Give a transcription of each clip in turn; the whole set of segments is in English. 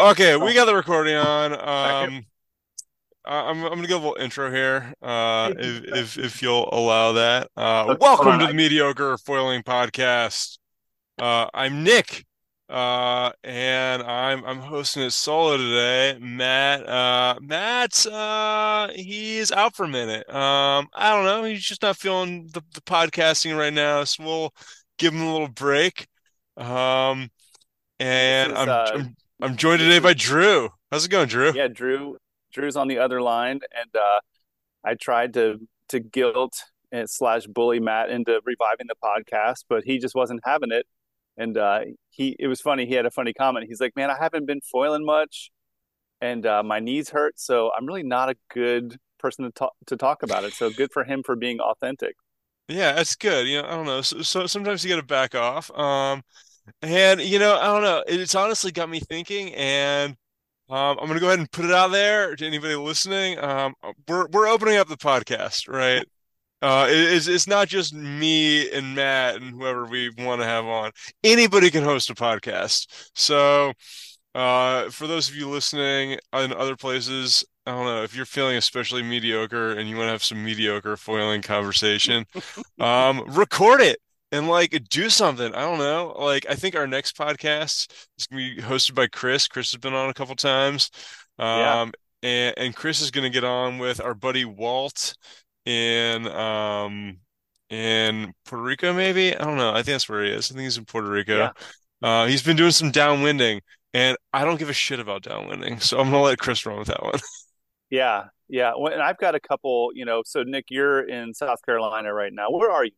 Okay, we got the recording on. Um, I'm I'm gonna give a little intro here, uh, if if if you'll allow that. Uh, welcome to the Mediocre Foiling Podcast. Uh, I'm Nick, uh, and I'm I'm hosting it solo today. Matt, uh, Matt's uh, he's out for a minute. Um, I don't know. He's just not feeling the, the podcasting right now, so we'll give him a little break. Um, and is I'm uh I'm I'm joined today by Drew. How's it going, Drew? yeah, Drew Drew's on the other line and uh I tried to to guilt and slash bully Matt into reviving the podcast, but he just wasn't having it. And uh he it was funny, he had a funny comment. He's like, Man, I haven't been foiling much and uh my knees hurt, so I'm really not a good person to talk to talk about it. So good for him for being authentic. Yeah, that's good. You know, I don't know. So, so sometimes you got to back off. Um, and you know, I don't know. It's honestly got me thinking, and um, I'm gonna go ahead and put it out there to anybody listening. Um, we're we're opening up the podcast, right? Uh, it- it's it's not just me and Matt and whoever we want to have on. Anybody can host a podcast. So, uh, for those of you listening in other places, I don't know if you're feeling especially mediocre and you want to have some mediocre foiling conversation, um, record it and like do something. I don't know. Like I think our next podcast is gonna be hosted by Chris. Chris has been on a couple times. Yeah. Um, and and Chris is gonna get on with our buddy Walt in um in Puerto Rico, maybe. I don't know. I think that's where he is. I think he's in Puerto Rico. Yeah. Uh, he's been doing some downwinding, and I don't give a shit about downwinding, so I'm gonna let Chris run with that one. Yeah. Yeah. Well, and I've got a couple, you know, so Nick, you're in South Carolina right now. Where are you?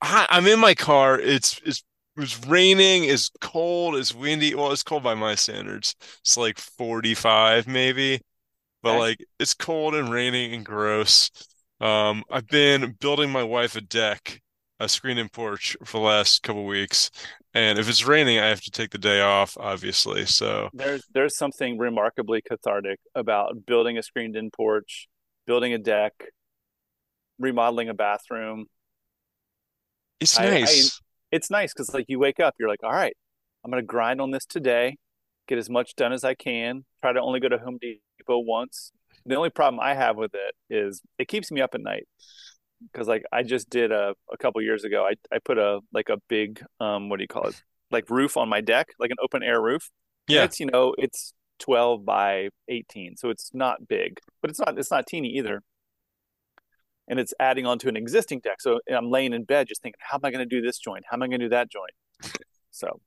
I, I'm in my car. It's it's it's raining. It's cold. It's windy. Well, it's cold by my standards. It's like 45 maybe, but Okay. like it's cold and raining and gross. Um, I've been building my wife a deck, a screen and porch for the last couple weeks, and if it's raining, I have to take the day off, obviously. So There's there's something remarkably cathartic about building a screened-in porch, building a deck, remodeling a bathroom. It's I, I nice. it's nice because like you wake up, you're like, all right, I'm gonna grind on this today, get as much done as I can, try to only go to Home Depot once. The only problem I have with it is it keeps me up at night because like I just did a a couple years ago, I I put a like a big um what do you call it? Like roof on my deck, like an open air roof. Yeah. it's, you know, it's 12 by 18, so it's not big, but it's not it's not teeny either. And it's adding onto an existing deck. So I'm laying in bed just thinking, how am I going to do this joint? How am I going to do that joint? So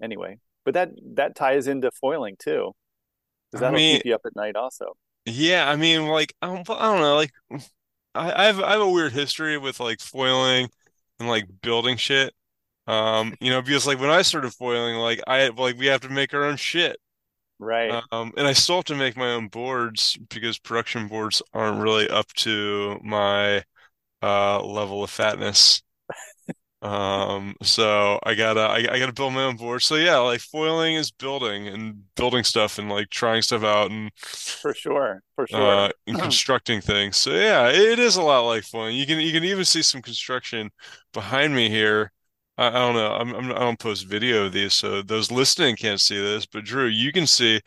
anyway, but that that ties into foiling too, because that'll mean, keep you up at night also. yeah. I mean, like I don't, I don't know. Like I, I have I have a weird history with like foiling and like building shit. Um, you know, because like when I started foiling, like I like we have to make our own shit. Right. Um, and I still have to make my own boards because production boards aren't really up to my uh level of fatness. Um, so I gotta I, I gotta build my own board. So yeah, like foiling is building and building stuff and like trying stuff out and For sure. For uh sure. and constructing things. So yeah, it is a lot like foiling. You can you can even see some construction behind me here. I, don't know. I'm, I'm I don't post video of these, so those listening can't see this. But Drew, you can see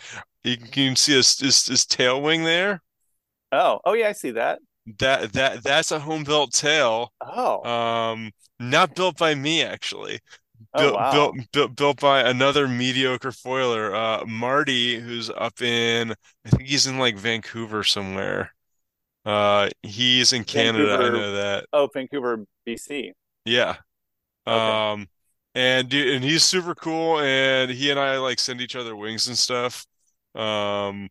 you can see his his, his tail wing there. Oh, oh yeah, I see that. That that that's a home built tail. Oh, Um, not built by me actually. oh Built built wow. built built by another mediocre foiler, uh, Marty, who's up in I think he's in like Vancouver somewhere. Uh, he's in Canada. I know that. Oh, Vancouver, BC. Yeah. Okay. Um, and and he's super cool, and he and I like send each other wings and stuff. Um,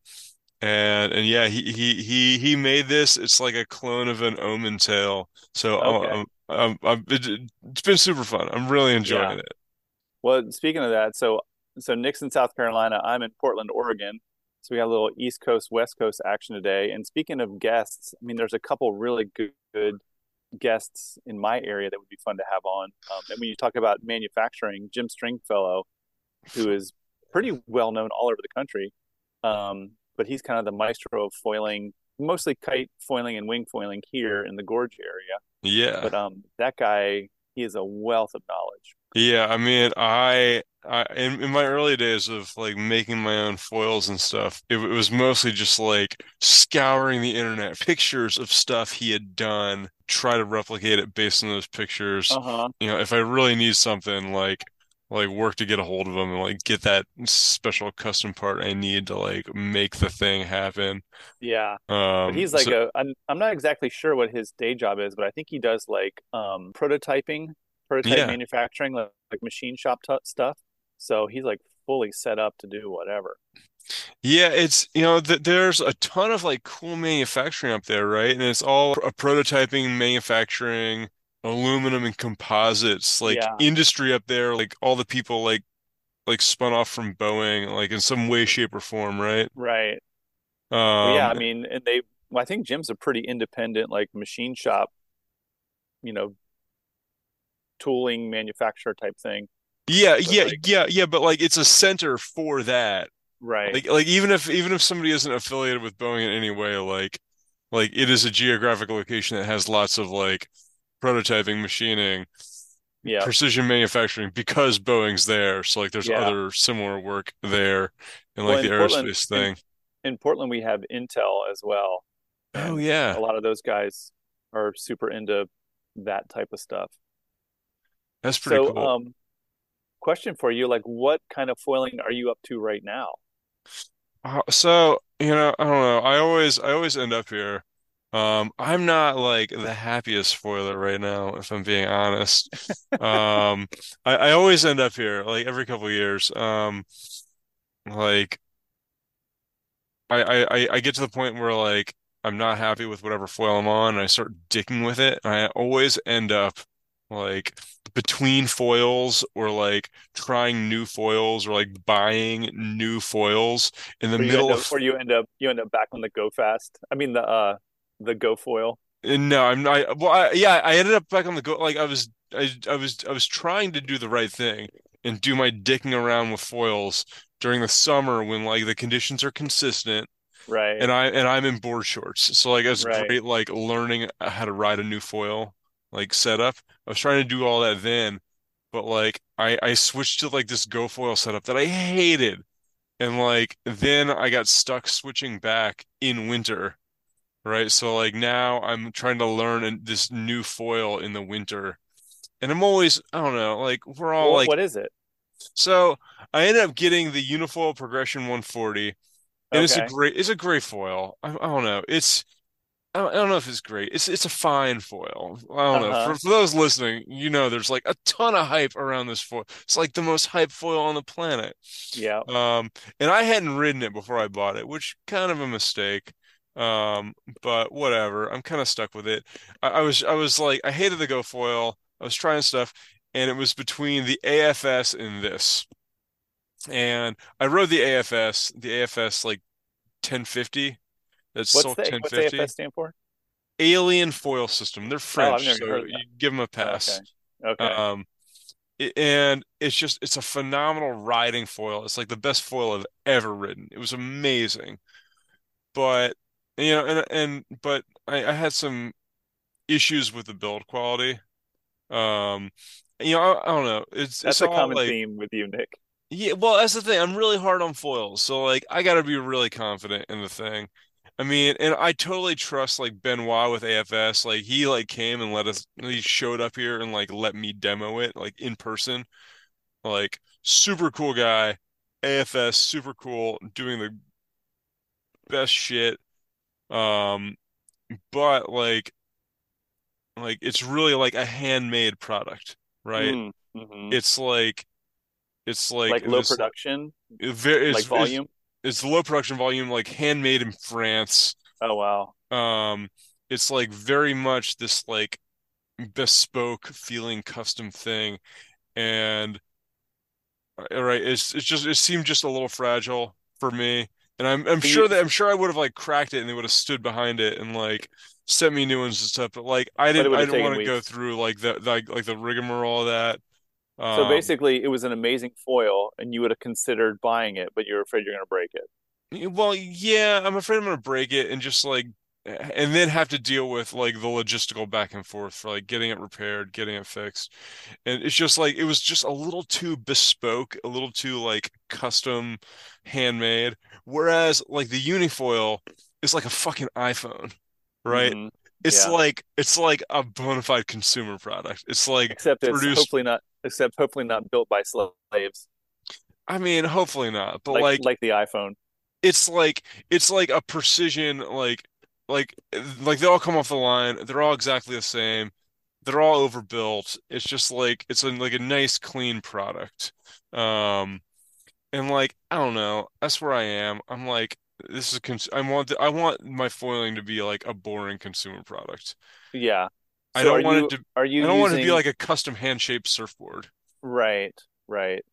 and and yeah, he he he he made this. It's like a clone of an Omen tail. So Okay. um, um, um, it, it's been super fun. I'm really enjoying Yeah. it. Well, speaking of that, so so Nick's in South Carolina. I'm in Portland, Oregon. So we got a little East Coast, West Coast action today. And speaking of guests, I mean, there's a couple really good, good guests in my area that would be fun to have on. Um, and when you talk about manufacturing, Jim Stringfellow, who is pretty well known all over the country, um, but he's kind of the maestro of foiling, mostly kite foiling and wing foiling here in the Gorge area. Yeah. But um, that guy, he is a wealth of knowledge. Yeah, I mean, I, I in, in my early days of like making my own foils and stuff, it, it was mostly just like scouring the internet, pictures of stuff he had done, try to replicate it based on those pictures. Uh-huh. You know, if I really need something, like like work to get a hold of them and like get that special custom part I need to like make the thing happen. Yeah. But Um, he's like so a I'm I'm not exactly sure what his day job is, but I think he does like um prototyping, prototype yeah, manufacturing, like, like machine shop t stuff. So he's like fully set up to do whatever. Yeah, it's you know th there's a ton of like cool manufacturing up there, right? And it's all a prototyping, manufacturing, aluminum and composites, like Yeah, industry up there, like all the people like like spun off from Boeing, like in some way, shape, or form, right? right. Well, yeah, Um, I mean, and they well, I think Jim's a pretty independent like machine shop, you know, tooling manufacturer type thing. yeah, yeah, like yeah, yeah, but like it's a center for that. right. Like like even if even if somebody isn't affiliated with Boeing in any way, like like it is a geographic location that has lots of like prototyping, machining Yeah. precision manufacturing because Boeing's there. So like there's Yeah. other similar work there Well, like the in Portland aerospace in thing. in Portland we have Intel as well, Oh yeah, a lot of those guys are super into that type of stuff. That's pretty So, cool. um, question for you, like what kind of foiling are you up to right now? Uh, So, you know, I don't know. I always I always end up here. Um, I'm not like the happiest foiler right now, if I'm being honest. Um, I, I always end up here, like every couple of years. Um, like I, I I I get to the point where like I'm not happy with whatever foil I'm on, and I start dicking with it. And I always end up like between foils or like trying new foils or like buying new foils in the Or middle up, of or you end up, you end up back on the Go Fast. I mean the uh the Go foil. no, I'm not well I, yeah, I ended up back on the go like I was I I was I was trying to do the right thing and do my dicking around with foils during the summer when like the conditions are consistent Right, and I and I'm in board shorts. So like it's right. great like learning how to ride a new foil like setup. I was trying to do all that then, but like I I switched to like this Go foil setup that I hated. And like then I got stuck switching back in winter, right? So like now I'm trying to learn this new foil in the winter. And I'm always, I don't know, like we're all Well, like what is it? so I ended up getting the Unifoil Progression 140 and it's a great it's a great foil. I, I don't know. It's I don't, I don't know if it's great. It's it's a fine foil. I don't know. For Uh-huh. for those listening, you know there's like a ton of hype around this foil. It's like the most hype foil on the planet. Yeah. Um, and I hadn't ridden it before I bought it, which kind of a mistake. Um, but whatever. I'm kind of stuck with it. I, I was I was like I hated the Go foil. I was trying stuff, and it was between the AFS and this. And I rode the AFS, the AFS like 1050. That's What's the what's AFS stand for? Alien Foil System. They're Oh, French, heard so you give them a that. Okay. pass. Okay. Um, and it's just it's a phenomenal riding foil. It's like the best foil I've ever ridden. It was amazing. But you know, and and but I, I had some issues with the build quality. Um, you know, I, I don't know. It's That's it's a common like theme with you, Nick. yeah, well, that's the thing. I'm really hard on foils, so like I gotta be really confident in the thing. I mean, and I totally trust like Benoit with AFS. Like he like came and let us he showed up here and like let me demo it like in person. Like super cool guy. AFS super cool, doing the best shit. Um, but like like it's really like a handmade product, right? Mm, hmm It's like it's like Like low this production, very like volume. It's the low production volume, like handmade in France. Oh wow. Um, it's like very much this like bespoke feeling custom thing. And all right, it's it's just it seemed just a little fragile for me. And I'm I'm sure that I'm sure I would have like cracked it and they would have stood behind it and like sent me new ones and stuff. But like I didn't I didn't want to go through like the like like the rigmarole of that. So Um, basically, it was an amazing foil, and you would have considered buying it, but you're afraid you're going to break it. well, yeah, I'm afraid I'm gonna break it and just like and then have to deal with like the logistical back and forth for like getting it repaired, getting it fixed. And it's just like it was just a little too bespoke, a little too like custom handmade. Whereas like the unifoil is like a fucking iPhone, right? hmm It's Yeah. like it's like a bona fide consumer product. It's like Except it's produced, hopefully not. Except hopefully not built by slaves, I mean, hopefully not, but like like like the iPhone. it's like it's like a precision like like like they all come off the line. They're all exactly the same. They're all overbuilt. It's just like it's a, like a nice clean product. Um and like I don't know, that's where I am. I'm like this is cons I want the, I want my foiling to be like a boring consumer product. Yeah. I So don't want it you to are you I don't want it to be like a custom hand-shaped surfboard. right, right.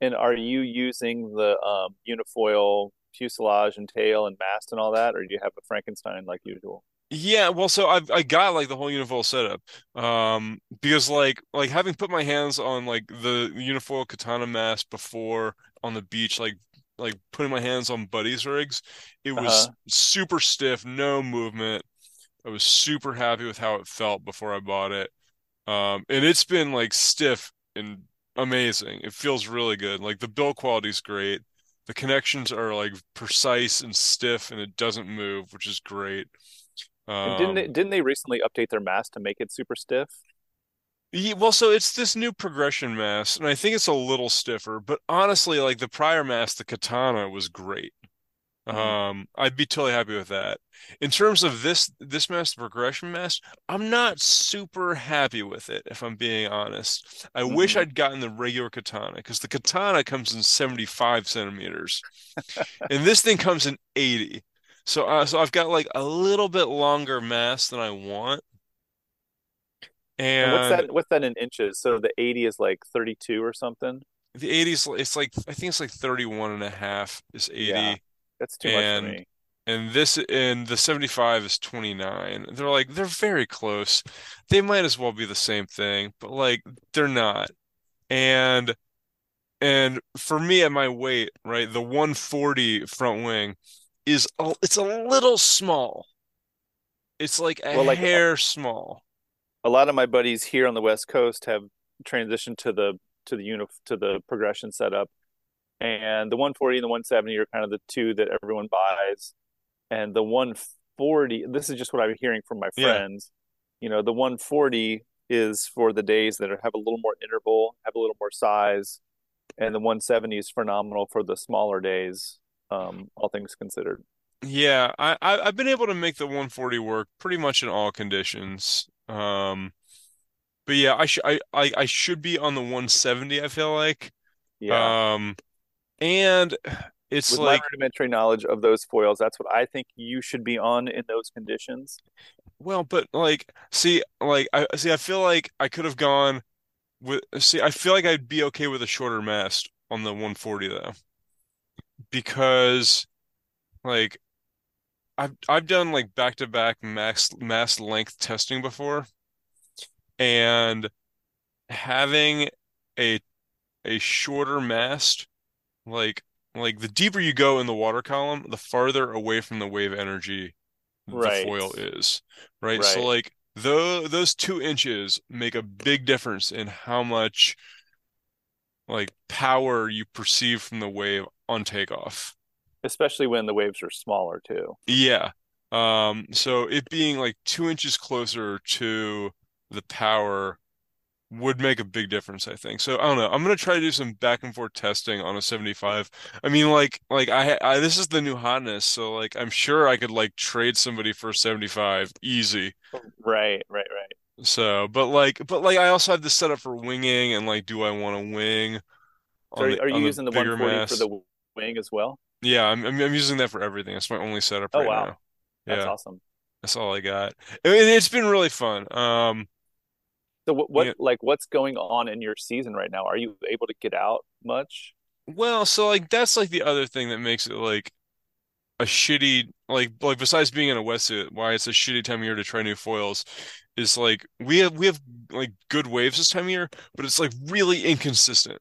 And are you using the um, unifoil fuselage and tail and mast and all that, or do you have a Frankenstein like usual? Yeah, well, so I've I got like the whole unifoil setup, um, because like like having put my hands on like the unifoil katana mast before on the beach, like like putting my hands on buddies rigs, it was Uh-huh. super stiff, no movement. I was super happy with how it felt before I bought it, um, and it's been like stiff and amazing. It feels really good. Like the build quality is great. The connections are like precise and stiff, and it doesn't move, which is great. And didn't they Um, didn't they recently update their mast to make it super stiff? Ye- well, so it's this new progression mast, and I think it's a little stiffer, but honestly, like the prior mast, the Katana was great. Mm, Um, I'd be totally happy with that. In terms of this this mast, the progression mast, I'm not super happy with it, if I'm being honest. I wish hmm I'd gotten the regular Katana, because the Katana comes in 75 centimeters, and this thing comes in 80. So, uh, so I've got like a little bit longer mast than I want, And what's that? What's that in inches? So the 80 is like 32 or something. The 80s, it's like I think it's like 31 and a half is Yeah, 80 that's too much for and me. and this and the 75 is 29. They're like they're very close. They might as well be the same thing, but like they're not. And and for me at my weight, right, the 140 front wing is a, it's a little small. It's like a Well, like hair small. a lot of my buddies here on the West Coast have transitioned to the to the uni to the progression setup, and the 140 and the 170 are kind of the two that everyone buys. And the 140, this is just what I'm hearing from my Yeah. friends. You know, the 140 is for the days that are, have a little more interval, have a little more size, and the 170 is phenomenal for the smaller days, um, all things considered. Yeah, I, I I've been able to make the 140 work pretty much in all conditions. Um But yeah, I should I, I I should be on the 170, I feel like. Yeah. Um and it's With my like, rudimentary knowledge of those foils, that's what I think you should be on in those conditions. well, but like see like I see I feel like I could have gone with see I feel like I'd be okay with a shorter mast on the 140 though because like I've I've done like back-to-back max mast length testing before and having a a shorter mast Like like the deeper you go in the water column, the farther away from the wave energy the Right. foil is, right? So like though those two inches make a big difference in how much like power you perceive from the wave on takeoff. Especially when the waves are smaller too. Yeah. Um, so it being like two inches closer to the power would make a big difference, I think. So I don't know. I'm gonna try to do some back and forth testing on a 75. I mean, like, like I, I this is the new hotness, so like I'm sure I could like trade somebody for a 75 easy. Right, right, right. So, but like, but like I also have this set up for winging and like, do I want to wing So are the you, are you the using the bigger 140 for the wing as well? Yeah, I'm, I'm I'm using that for everything. That's my only setup Oh right wow, now. that's Yeah, awesome. that's all I got. It's been really fun. Um, So what what yeah. like what's going on in your season right now? Are you able to get out much? Well, so like that's like the other thing that makes it like a shitty like like besides being in a wetsuit, uh, why it's a shitty time of year to try new foils is like we have we have like good waves this time of year, but it's like really inconsistent,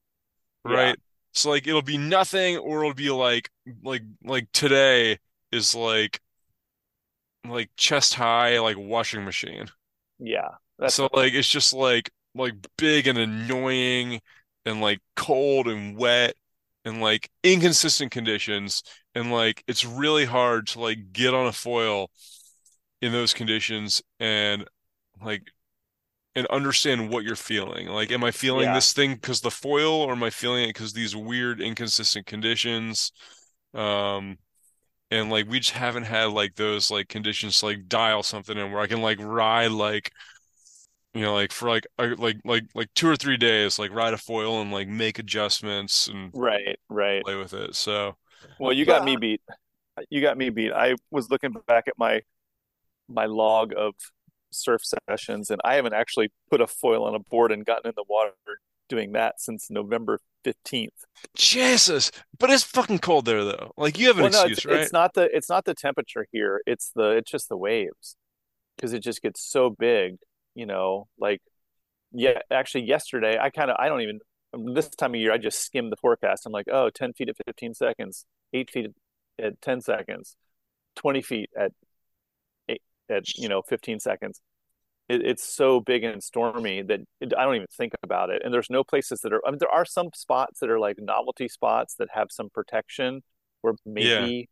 Yeah, right? So like it'll be nothing or it'll be like like like today is like like chest high like washing machine. Yeah, So like it's just like like big and annoying and like cold and wet and like inconsistent conditions and like it's really hard to like get on a foil in those conditions and like and understand what you're feeling. Like, am I feeling yeah, this thing because the foil, or am I feeling it because these weird, inconsistent conditions? Um, and like we just haven't had like those like conditions to like dial something in where I can like ride like you know like for like like like like two or three days like ride a foil and like make adjustments and right, right. play with it. So, Well, you got me beat. You got me beat. I was looking back at my my log of surf sessions, and I haven't actually put a foil on a board and gotten in the water doing that since November 15th. Jesus, but it's fucking cold there though. Like you have an Well, no, it's excuse, right? it's not the it's not the temperature here. It's the it's just the waves because it just gets so big, you know, like yeah, actually yesterday I kind of I don't even this time of year I just skim the forecast. I'm like, oh, 10 feet at 15 seconds, 8 feet at 10 seconds, 20 feet at eight, at you know 15 seconds. It, it's so big and stormy that it, I don't even think about it. And there's no places that are. I mean, there are some spots that are like novelty spots that have some protection where Yeah, maybe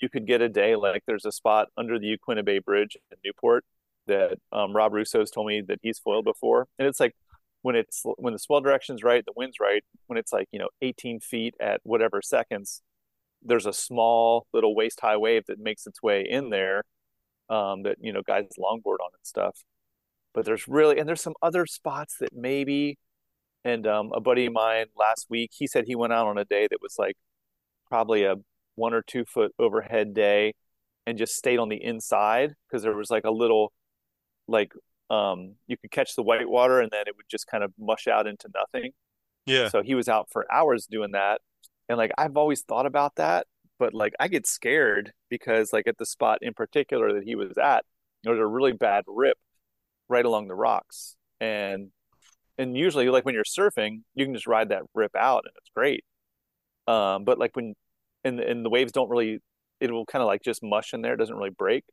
you could get a day. Like there's a spot under the Yaquina Bay Bridge in Newport that um, Rob Russo's told me that he's foiled before, and it's like when it's when the swell direction's right, the wind's right. When it's like you know 18 feet at whatever seconds, there's a small little waist high wave that makes its way in there um, that you know guys longboard on and stuff. But there's really and there's some other spots that maybe. And um, a buddy of mine last week, he said he went out on a day that was like probably a one or two foot overhead day and just stayed on the inside because there was like a little like um you could catch the white water and then it would just kind of mush out into nothing. yeah, So he was out for hours doing that. And like I've always thought about that, but like I get scared because like at the spot in particular that he was at, there's a really bad rip right along the rocks. And and usually like when you're surfing, you can just ride that rip out and it's great. Um, but like when and and the waves don't really it will kind of like just mush in there, it doesn't really break.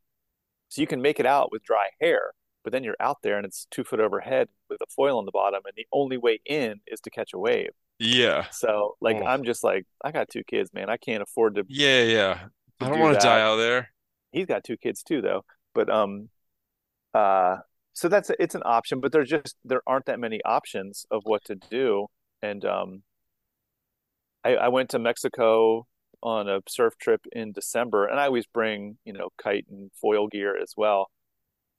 So you can make it out with dry hair, but then you're out there and it's two foot overhead with a foil on the bottom, and the only way in is to catch a wave. yeah. So like Oh, I'm just like I got two kids, man. I can't afford to yeah, yeah. to I don't do want to die out there. He's got two kids too, though. But um uh so that's it's an option, but there's just there aren't that many options of what to do. And um I, I went to Mexico on a surf trip in December, and I always bring, you know, kite and foil gear as well.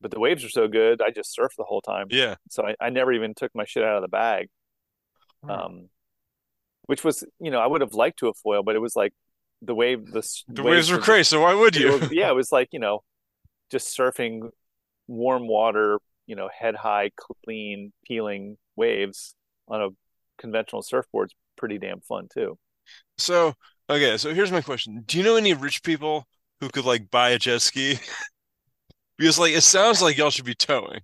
But the waves are so good, I just surfed the whole time. Yeah. So I, I never even took my shit out of the bag. Oh. Um, which was, you know, I would have liked to have foil, but it was like the wave, the The waves waves were crazy, so why would it you? was, yeah, it was like, you know, just surfing warm water, you know, head high, clean, peeling waves on a conventional surfboard's pretty damn fun too. So, okay, so here's my question. Do you know any rich people who could like buy a jet ski? Because like it sounds like y'all should be towing.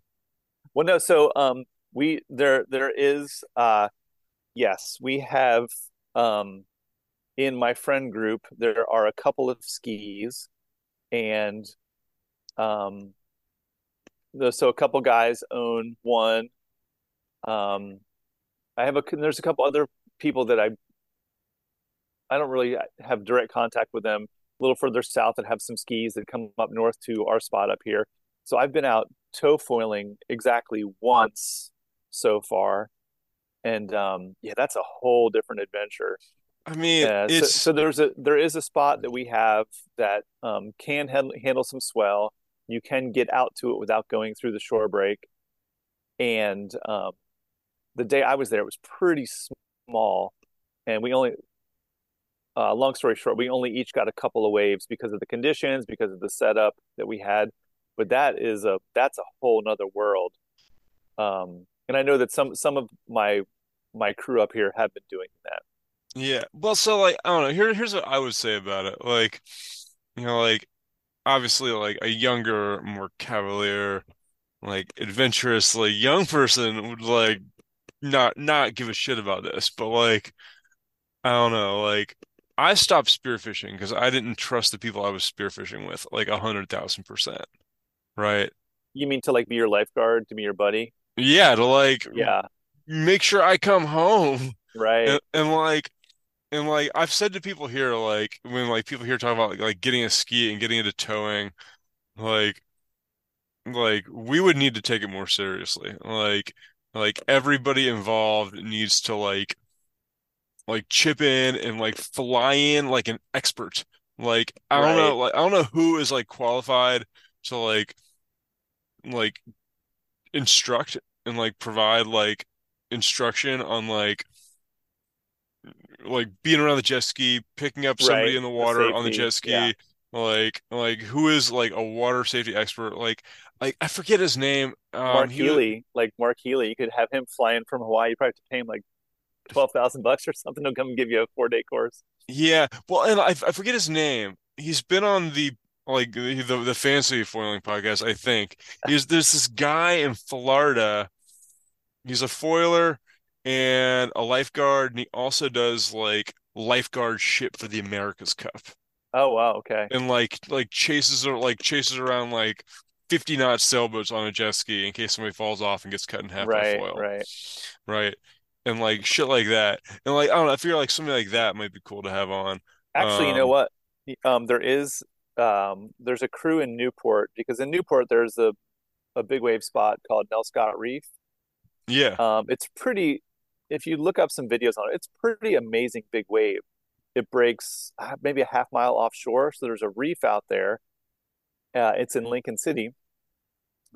Well, no, so um, we there there is uh, yes, we have um, in my friend group there are a couple of skis and um, the, so a couple guys own one. Um, I have a there's a couple other people that I I don't really have direct contact with them. A little further south that have some skis that come up north to our spot up here. So I've been out tow foiling exactly once so far, and um, yeah, that's a whole different adventure. I mean, Uh, so, it's so there's a there is a spot that we have that um, can handle, handle some swell. You can get out to it without going through the shore break. And um, the day I was there, it was pretty small, and we only uh, long story short, we only each got a couple of waves because of the conditions, because of the setup that we had. But that is a that's a whole nother world. Um, and I know that some some of my my crew up here have been doing that. yeah. Well, so like I don't know. Here, here's what I would say about it. Like, you know, like obviously like a younger, more cavalier, like adventurous, like young person would like. not not give a shit about this, but like I don't know, like I stopped spearfishing because I didn't trust the people I was spearfishing with like a hundred thousand percent, right? You mean to like be your lifeguard, to be your buddy? Yeah, to like Yeah, make sure I come home right, and, and like and like I've said to people here like when like people here talk about like, like getting a ski and getting into towing like like we would need to take it more seriously. Like like everybody involved needs to like like chip in and like fly in like an expert. Like I don't know like I don't know who is like qualified to like like instruct and like provide like instruction on like like being around the jet ski, picking up somebody right. in the The water on the jet Yeah. ski, like like who is like a water safety expert? Like like I forget his name. Um Mark he was Healy, like Mark Healy, you could have him flying from Hawaii. You probably have to pay him like twelve thousand bucks or something to come and give you a four day course. yeah, well and I I forget his name. He's been on the like the the, the fancy foiling podcast, I think. He's there's this guy in Florida. He's a foiler and a lifeguard, and he also does like lifeguard shit for the America's Cup. Oh wow, okay. and like like chases or like chases around like 50 knot sailboats on a jet ski in case somebody falls off and gets cut in half by Right, foil. right. Right. And like shit like that. And like I don't know, I feel like something like that might be cool to have on. Actually, you know Um what? Um, there is um, there's a crew in Newport because in Newport there's a a big wave spot called Nelscott Reef. yeah. Um, it's pretty. If you look up some videos on it, it's pretty amazing big wave. It breaks uh, maybe a half mile offshore, so there's a reef out there. Uh, it's in Lincoln City,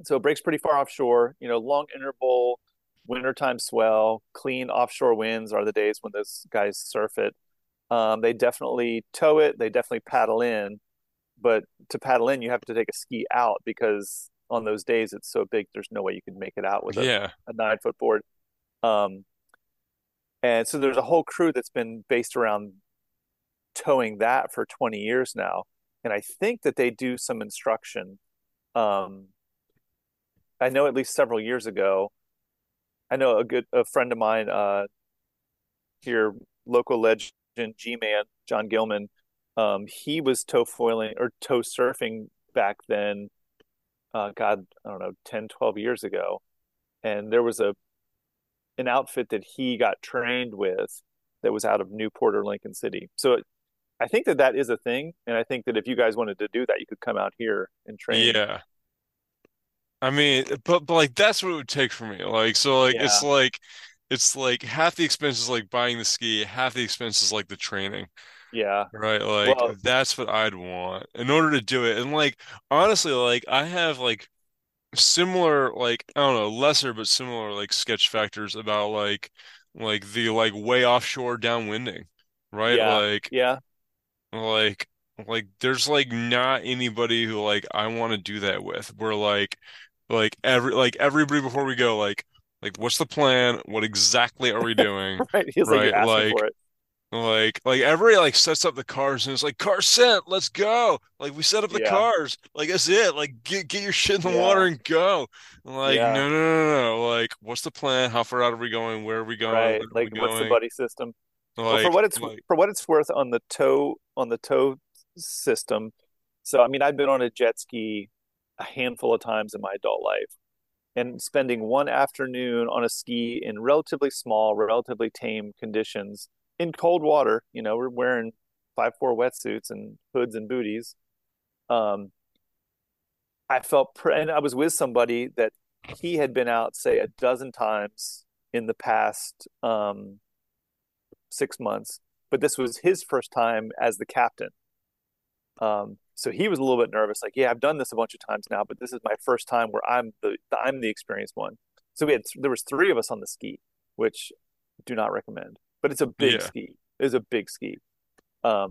so it breaks pretty far offshore. You know, long interval, wintertime swell, clean offshore winds are the days when those guys surf it. Um, they definitely tow it. They definitely paddle in, but to paddle in, you have to take a ski out because on those days it's so big. There's no way you can make it out with a, Yeah. a nine foot board. Um, and so there's a whole crew that's been based around towing that for 20 years now. And I think that they do some instruction. Um, I know at least several years ago, I know a good a friend of mine uh, here, local legend G-Man, John Gilman, um, he was tow foiling or tow surfing back then, uh, God, I don't know, 10, 12 years ago. And there was a an outfit that he got trained with that was out of Newport or Lincoln City. So I think that that is a thing, and I think that if you guys wanted to do that, you could come out here and train. Yeah. I mean, but but like that's what it would take for me. Like so like it's like it's like half the expenses like buying the ski, half the expenses like the training. yeah. Right, like Well, that's what I'd want in order to do it. And like honestly, like I have like similar like I don't know, lesser but similar like sketch factors about like like the like way offshore downwinding. Right? yeah, Like yeah, like like there's like not anybody who like I want to do that with. We're like like every like everybody before we go like like what's the plan? What exactly are we doing? right. Like you're Right? asking Like for it. Like, like everybody like sets up the cars and it's like car set, let's go. Like we set up the Yeah, cars, like that's it. Like get get your shit in the water and go. Like yeah. no no no no. Like what's the plan? How far out are we going? Where are we going? Right. Like, what's the buddy system? Well, for what it's like for what it's worth on the tow on the tow system. So, I mean, I've been on a jet ski a handful of times in my adult life, and spending one afternoon on a ski in relatively small, relatively tame conditions in cold water. You know, we're wearing five four wetsuits and hoods and booties. Um, I felt, pr- and I was with somebody that he had been out, say, a dozen times in the past um, six months, but this was his first time as the captain. Um, so he was a little bit nervous, like, yeah, I've done this a bunch of times now, but this is my first time where I'm the I'm the experienced one. So we had there was three of us on the ski, which do not recommend, but it's a big yeah. ski. It is a big ski. Um,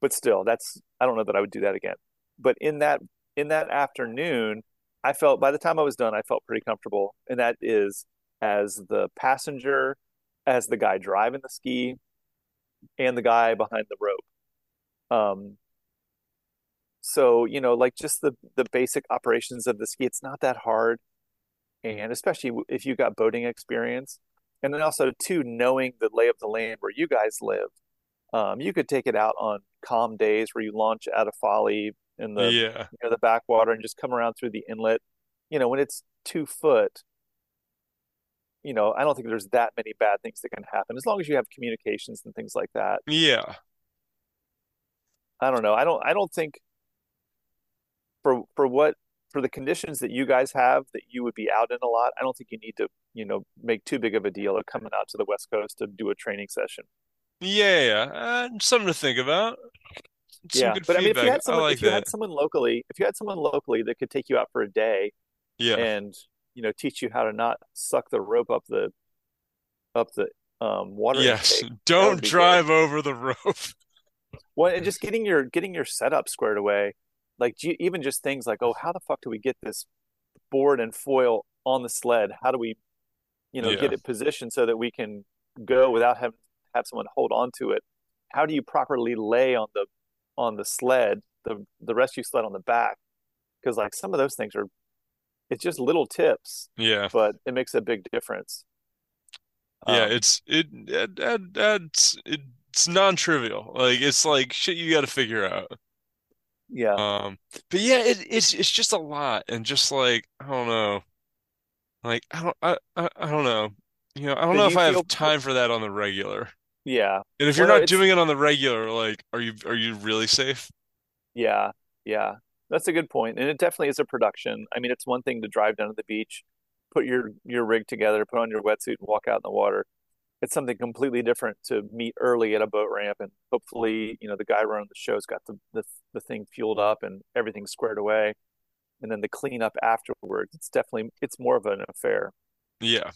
but still, that's I don't know that I would do that again. But in that in that afternoon, I felt by the time I was done, I felt pretty comfortable, and that is as the passenger, as the guy driving the ski, and the guy behind the rope. Um, so you know, like just the the basic operations of the ski, it's not that hard, and especially if you got boating experience, and then also too knowing the lay of the land where you guys live Um, you could take it out on calm days where you launch out of Folly in the Yeah. you know, the backwater and just come around through the inlet. You know, when it's two foot, you know, I don't think there's that many bad things that can happen as long as you have communications and things like that. Yeah. I don't know. I don't I don't think for for what for the conditions that you guys have that you would be out in a lot, I don't think you need to, you know, make too big of a deal of coming out to the West Coast to do a training session. Yeah, yeah. Uh, something to think about. Some Yeah, but I mean, if you had someone, like if you had someone locally, if you had someone locally that could take you out for a day Yeah. and you know teach you how to not suck the rope up the up the um, water Yes. intake, Don't be good. drive over the rope. Well, and just getting your getting your setup squared away, like even just things like, oh, how the fuck do we get this board and foil on the sled? How do we, you know, Yeah. get it positioned so that we can go without having have someone hold on to it? How do you properly lay on the on the sled, the the rescue sled on the back? Because like some of those things are, it's just little tips, Yeah. but it makes a big difference. Yeah, Um, it's it, it, it it's it's non-trivial. Like it's like shit you got to figure out. Yeah. Um, but yeah, it, it's it's just a lot, and just like I don't know, like I don't I, I I don't know, you know, I don't So know if I have time for that on the regular. yeah. And if you're Well, not doing it on the regular, like, are you are you really safe? Yeah, yeah. That's a good. And it definitely is a production. I mean, it's one thing to drive down to the beach, put your your rig together, put on your wetsuit and walk out in the water. It's something completely different to meet early at a boat ramp and hopefully, you know, the guy running the show's got the the, the thing fueled up and everything squared away. And then the cleanup afterwards. It's definitely it's more of an affair. Yeah,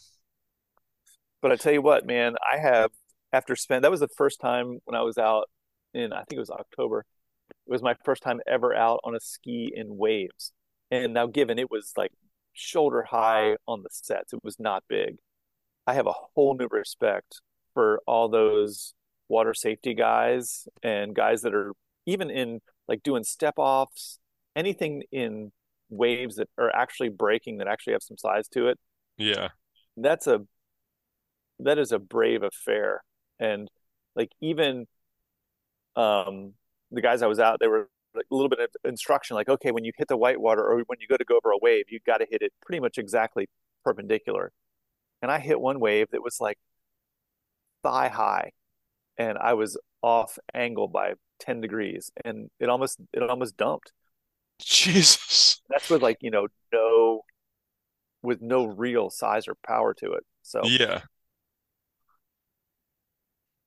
But I tell you what, man, I have after spend that was the first time when I was out in I think it was October. It was my first time ever out on a ski in waves. And now given it was like shoulder high on the sets, it was not big. I have a whole new respect for all those water safety guys and guys that are even in like doing step offs, anything in waves that are actually breaking that actually have some size to it. yeah, That's a that is a brave affair. And like even um the guys I was out, they were like a little bit of instruction, like, okay, when you hit the white water or when you go to go over a wave, you got to hit it pretty much exactly perpendicular. And I hit one wave that was like thigh high, and I was off angle by 10 degrees, and it almost it almost dumped. Jesus. That's with like, you know, no with no real size or power to it. So Yeah,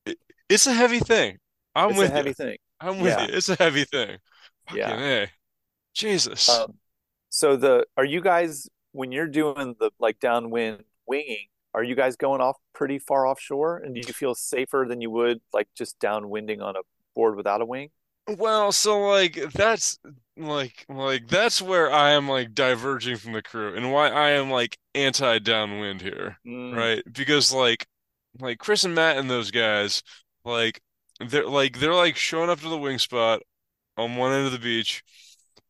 it, it's a heavy thing. I'm it's a with you. heavy thing. I'm with you. It's a heavy thing. Fucking yeah. A. Jesus. Um, so the are you guys when you're doing the like downwind winging, are you guys going off pretty far offshore? And do you feel safer than you would like just downwinding on a board without a wing? Well, so like that's like like that's where I am like diverging from the crew and why I am like anti downwind here, Mm, right? Because like like Chris and Matt and those guys, like they're like they're like showing up to the wing spot on one end of the beach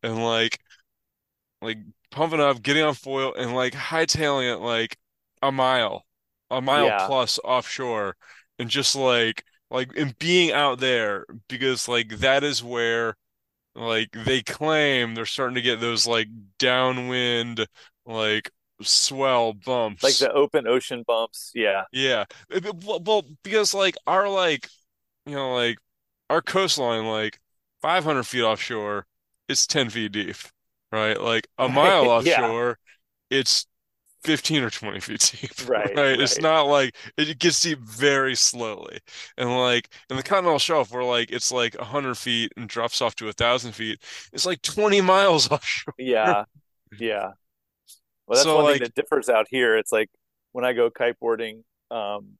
and like like pumping up, getting on foil and like hightailing it like a mile, a mile yeah, plus offshore and just like like and being out there because like that is where like they claim they're starting to get those like downwind like swell bumps. like the open ocean bumps. Yeah, Yeah. Well, because like our like you know like our coastline like 500 feet offshore it's 10 feet deep, right? Like a mile. Yeah, offshore it's 15 or 20 feet deep, right, right? It's not like it gets deep very slowly. And like in the continental shelf where like it's like 100 feet and drops off to a thousand feet, it's like 20 miles offshore. Yeah, yeah. Well, that's So one thing that differs out here. It's like when I go kiteboarding um,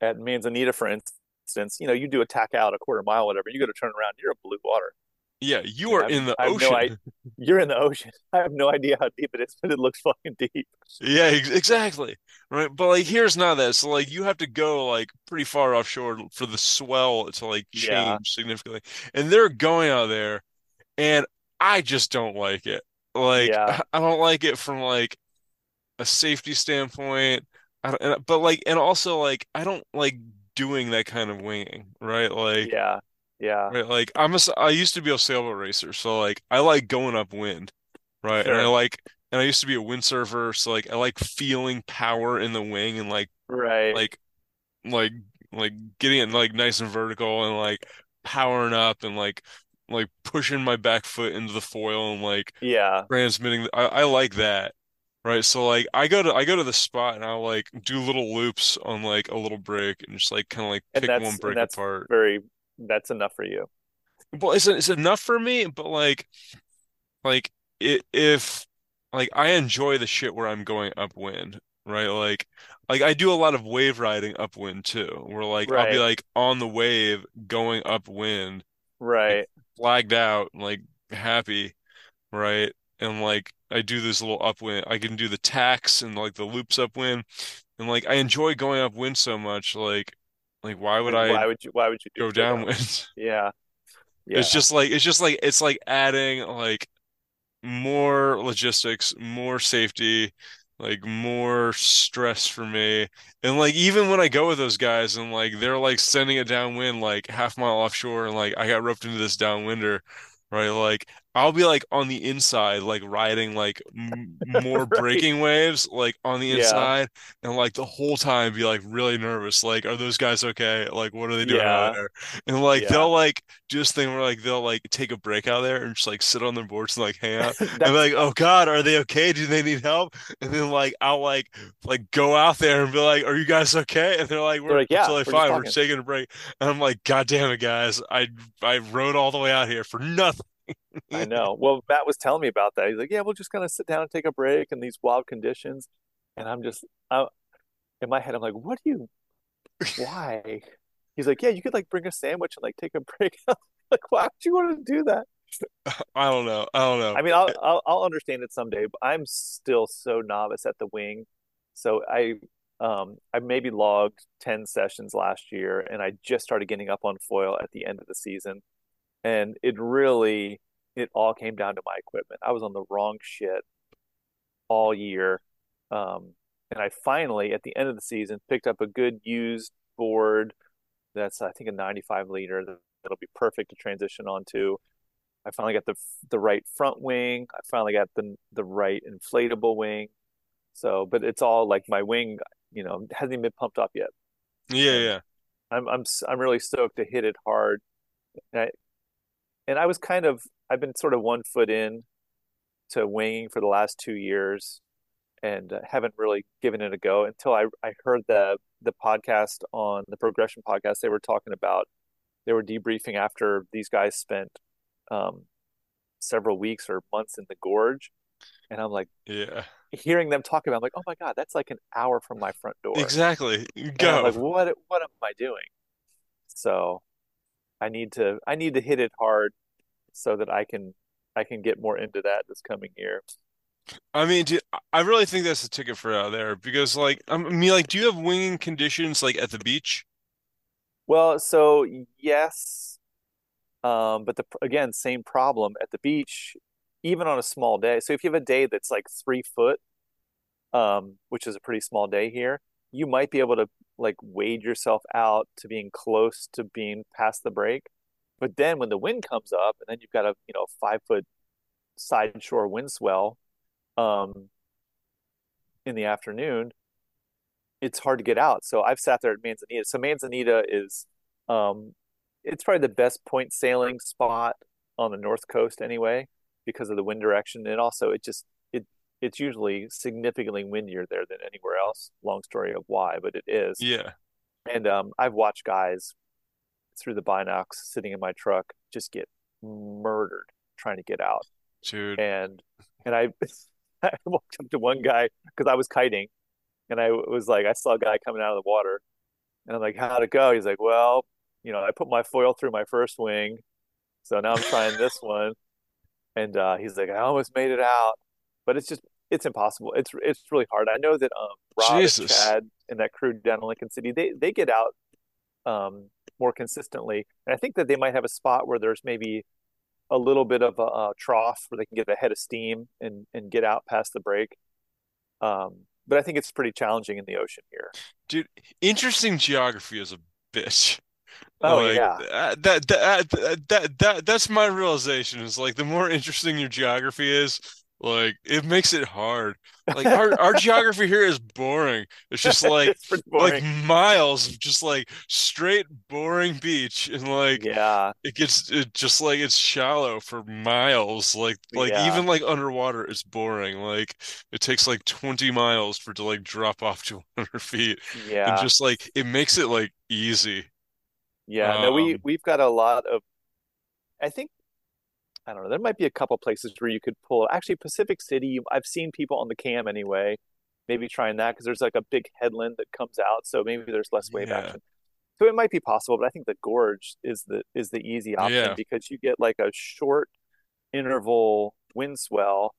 at Manzanita, for instance, you know, you do a tack out a quarter mile, whatever, you go to turn around, you're in blue water. Yeah, you are I've in the I have no I ocean. you're in the ocean. I have no idea how deep it is, but it looks fucking deep. Yeah, ex exactly. Right. But like here's not that. So like you have to go like pretty far offshore for the swell to like Yeah, change significantly. And they're going out there and I just don't like it. Like yeah, I don't like it from like a safety standpoint. I don't, and, but like and also like I don't like doing that kind of winging, right? Like, Yeah. Yeah. right, like I'm a, I used to be a sailboat racer, so like I like going upwind, right? And I like, and I used to be a windsurfer, so like I like feeling power in the wing and like, Right. like, like, like getting it like nice and vertical and like powering up and like, like pushing my back foot into the foil and like Yeah. transmitting. I, I like that. Right. So like I go to I go to the spot and I'll like do little loops on like a little break and just like kind of like pick one break that's apart. very that's enough for you. Well, it's it's enough for me, but like like it if like I enjoy the shit where I'm going upwind, right? Like like I do a lot of wave riding upwind too, where like I'll be like on the wave going upwind, like Right. flagged out, like happy. right? And like I do this little upwind. I can do the tacks and like the loops upwind. And like I enjoy going upwind so much. Like like why would Like I why would you why would you do go downwind? downwind? Yeah. It's just like it's just like it's like adding like more logistics, more safety, like more stress for me. And like even when I go with those guys and like they're like sending it downwind like half mile offshore and like I got roped into this downwinder, right? Like I'll be like on the inside, like riding like m more Right. breaking waves, like on the Yeah. inside, and like the whole time be like really nervous. Like, are those guys okay? Like, what are they doing out there? And like Yeah. they'll like do this thing where like they'll like take a break out there and just like sit on their boards and like hang out and be like, oh God, are they okay? Do they need help? And then like I'll like like go out there and be like, are you guys okay? And they're like, they're we're like, yeah, totally we're just fine. We're taking a break. And I'm like, God damn it, guys. I I rode all the way out here for nothing. I know. Well, Matt was telling me about that. He's like, yeah, we'll just kind of sit down and take a break in these wild conditions. And I'm just, I, in my head, I'm like, what do you, why? He's like, yeah, you could like bring a sandwich and like take a break. Like, why would you want to do that? I don't know. I don't know. I mean, I'll, I'll I'll understand it someday, but I'm still so novice at the wing. So I um I maybe logged 10 sessions last year and I just started getting up on foil at the end of the season. And it really it all came down to my equipment. I was on the wrong shit all year. Um and I finally at the end of the season picked up a good used board that's I think a 95 liter that'll be perfect to transition onto. I finally got the the right front wing. I finally got the the right inflatable wing. So, but it's all like my wing, you know, hasn't even been pumped up yet, Yeah, yeah. I'm I'm I'm really stoked to hit it hard. I, and I was kind of I've been sort of one foot in to winging for the last two years, and uh, haven't really given it a go until I I heard the the podcast on the progression podcast. They were talking about they were debriefing after these guys spent um, several weeks or months in the gorge. And I'm like, Yeah. hearing them talk about, it, I'm like, oh my God, that's like an hour from my front door. Exactly. Go. like, what what am I doing? So I need to I need to hit it hard so that I can I can get more into that this coming year. I mean, do, I really think that's a ticket for out there because, like, I mean, like, do you have winging conditions like at the beach? Well, so yes, um, but the again, same problem at the beach, even on a small day. So if you have a day that's like three foot, um, which is a pretty small day here, you might be able to like wade yourself out to being close to being past the break. But then when the wind comes up, and then you've got a you know five foot side shore wind swell um, in the afternoon, it's hard to get out. So I've sat there at Manzanita. So Manzanita is um, it's probably the best point sailing spot on the north coast anyway because of the wind direction and also it just it's usually significantly windier there than anywhere else. Long story of why but it is. Yeah, and um, i've watched guys through the binocs sitting in my truck just get murdered trying to get out. Dude. and and i i walked up to one guy because i was kiting and i was like i saw a guy coming out of the water and i'm like how'd it go? He's like well you know i put my foil through my first wing so now i'm trying this one. And uh, he's like, I almost made it out, but it's just it's impossible. It's it's really hard. I know that um, Rob and Jesus. Chad and that crew down in Lincoln City, they they get out um, more consistently, and I think that they might have a spot where there's maybe a little bit of a, a trough where they can get a head of steam and and get out past the break. Um, but I think it's pretty challenging in the ocean here. Dude, interesting geography is a bitch. Oh Like yeah. that, that that that that that's my realization is like the more interesting your geography is, like it makes it hard. Like our our geography here is boring. It's just like It's like miles of just like straight boring beach and like Yeah. it gets it just like it's shallow for miles. Like like Yeah. even like underwater it's boring. Like it takes like 20 miles for to like drop off to 100 feet and Yeah. just like it makes it like easy. Yeah. No, we Um we've got a lot of I think I don't know. There might be a couple places where you could pull. Actually, Pacific City, I've seen people on the cam anyway, maybe trying that because there's like a big headland that comes out, so maybe there's less wave yeah. action. So it might be possible, but I think the gorge is the is the easy option Yeah. because you get like a short interval wind swell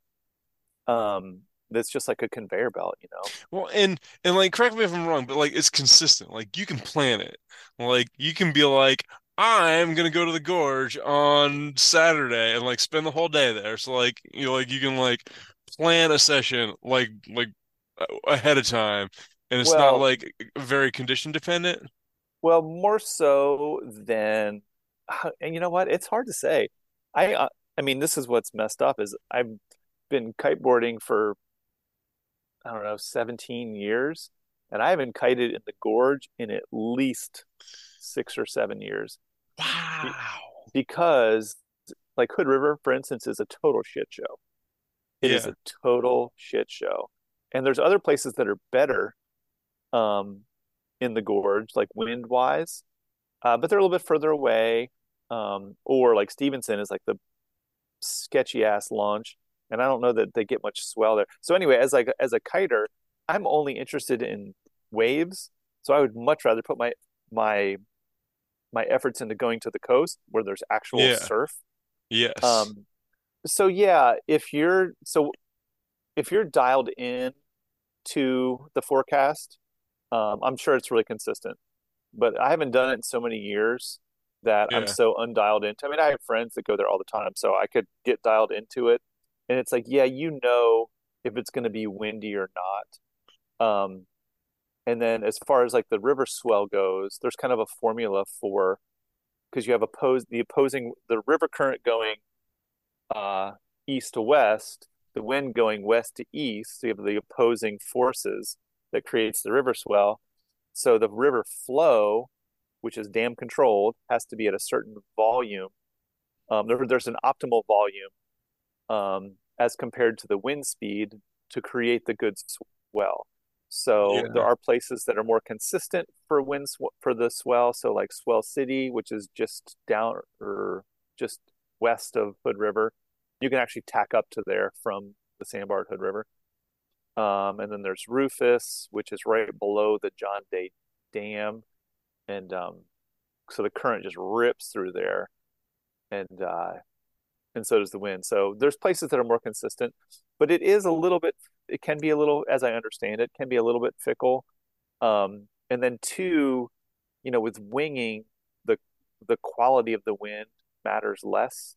um that's just like a conveyor belt, you know. Well, and and like correct me if I'm wrong, but like it's consistent. Like you can plan it. Like you can be like, I'm gonna go to the gorge on Saturday and like spend the whole day there. So like you know, like you can like plan a session like like ahead of time, and it's not like very condition dependent. well, more so than and you know what? It's hard to say. I uh, I mean, this is what's messed up is I've been kiteboarding for I don't know, 17 years, and I haven't kited in the gorge in at least six or seven years Wow. because, like Hood River, for instance, is a total shit show. It is Yeah. a total shit show. And there's other places that are better um, in the gorge, like wind wise, uh, but they're a little bit further away. Um, or like Stevenson is like the sketchy ass launch, and I don't know that they get much swell there. So anyway, as like as a kiter, I'm only interested in waves. So I would much rather put my my my efforts into going to the coast where there's actual Yeah. surf. Yes. Um, so yeah, if you're so if you're dialed in to the forecast, um, I'm sure it's really consistent. But I haven't done it in so many years that I'm so undialed into. I mean, I have friends that go there all the time, so I could get dialed into it. And it's like, yeah, you know if it's going to be windy or not. Um, and then as far as like the river swell goes, there's kind of a formula for because you have opposed the opposing the river current going uh, east to west, the wind going west to east. So you have the opposing forces that creates the river swell. So the river flow, which is dam controlled, has to be at a certain volume. Um, there, there's an optimal volume um, as compared to the wind speed to create the good swell. So there are places that are more consistent for wind sw- for the swell. So like Swell City, which is just down or just west of Hood River, you can actually tack up to there from the Sandbar at Hood River. Um, and then there's Rufus, which is right below the John Day Dam, and um, so the current just rips through there, and uh, and so does the wind. So there's places that are more consistent, but it is a little bit. It can be a little, as I understand it, can be a little bit fickle. Um, and then two, you know, with winging, the the quality of the wind matters less,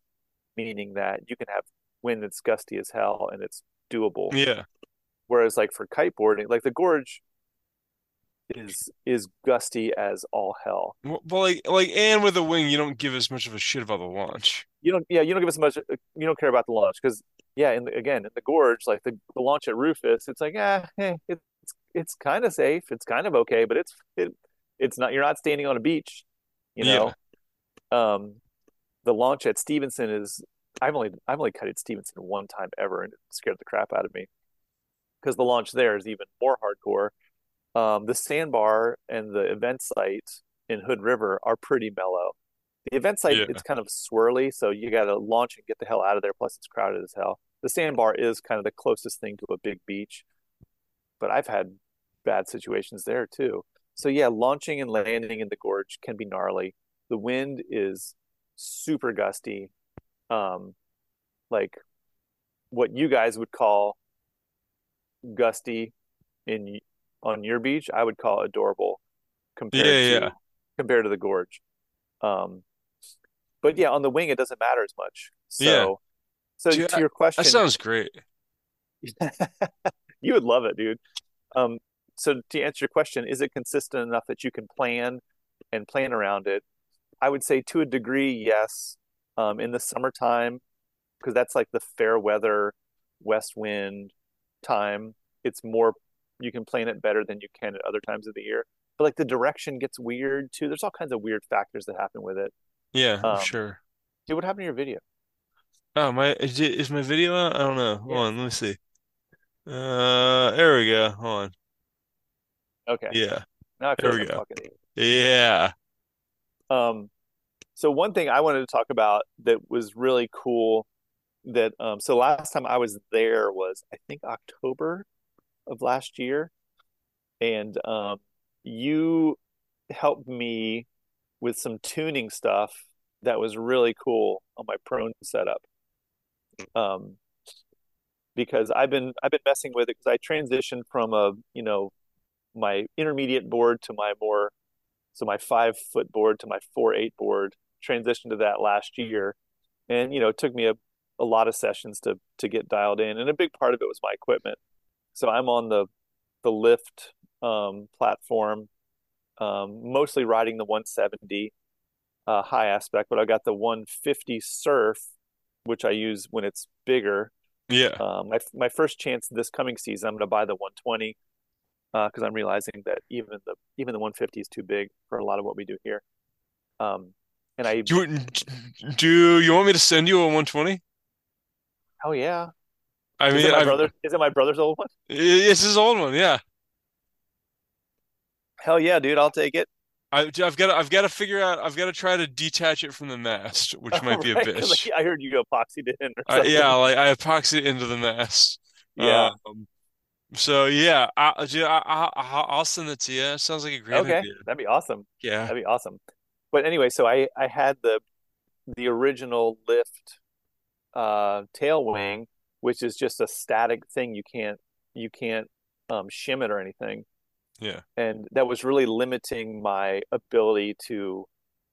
meaning that you can have wind that's gusty as hell and it's doable. Yeah. Whereas like for kiteboarding, like the gorge is is gusty as all hell. Well, like like and with a wing, you don't give as much of a shit about the launch. You don't, yeah, you don't give as much. You don't care about the launch because, yeah, and again in the gorge, like the, the launch at Rufus, it's like, yeah, eh, it's it's kind of safe, it's kind of okay, but it's it it's not. You're not standing on a beach, you Yeah. know. Um, the launch at Stevenson is. I've only I've only cut at Stevenson one time ever, and it scared the crap out of me because the launch there is even more hardcore. Um, the sandbar and the event site in Hood River are pretty mellow. The event site, Yeah. it's kind of swirly, so you got to launch and get the hell out of there. Plus, it's crowded as hell. The sandbar is kind of the closest thing to a big beach, but I've had bad situations there too. So yeah, launching and landing in the gorge can be gnarly. The wind is super gusty, um, like what you guys would call gusty in on your beach, I would call adorable compared yeah. to compared to the gorge. Um, but yeah, on the wing it doesn't matter as much. Yeah. So so Dude, to your question, that sounds great. you would love it, dude. Um, so to answer your question, is it consistent enough that you can plan? and plan around it. I would say to a degree, yes. Um, in the summertime, because that's like the fair weather, west wind time. It's more you can plan it better than you can at other times of the year. But like the direction gets weird too. There's all kinds of weird factors that happen with it. Yeah, Um, sure. dude, what happened to your video? Oh, my is, it, is my video on? I don't know. Hold Yeah. on, let me see. Uh, there we go. Hold on. Okay. Yeah, Now I feel there like we I'm go. talking to you. Yeah. Um, so one thing I wanted to talk about that was really cool that um, so last time I was there was I think October of last year, and um, you helped me with some tuning stuff that was really cool on my prone setup. Um, because I've been I've been messing with it because I transitioned from a you know my intermediate board to my more so my five foot board to my four eight board transitioned to that last year. And you know it took me a, a lot of sessions to to get dialed in and a big part of it was my equipment so i'm on the the lift um, platform um, mostly riding the 170 uh, high aspect but i got the 150 surf which i use when it's bigger Yeah. um, my, my first chance this coming season i'm going to buy the 120 because I'm realizing that even the even the 150 is too big for a lot of what we do here. Um, and I, Do you, do you want me to send you a 120? oh yeah, I is mean, it my I've brother? Is it my brother's old one? it's his old one. Yeah. Hell yeah, dude, I'll take it. I, I've got to, I've got to figure out. I've got to try to detach it from the mast, which might be a right? Bitch. I heard you epoxied it in or Uh, yeah, like I epoxy it into the mast. Yeah. Um, so yeah, I, dude, I, I, I- I'll send it to you. It sounds like a great Okay, idea. that'd be awesome. Yeah. That'd be awesome. But anyway, so I I had the the original lift uh tail wing, which is just a static thing. You can't you can't um shim it or anything. Yeah. and that was really limiting my ability to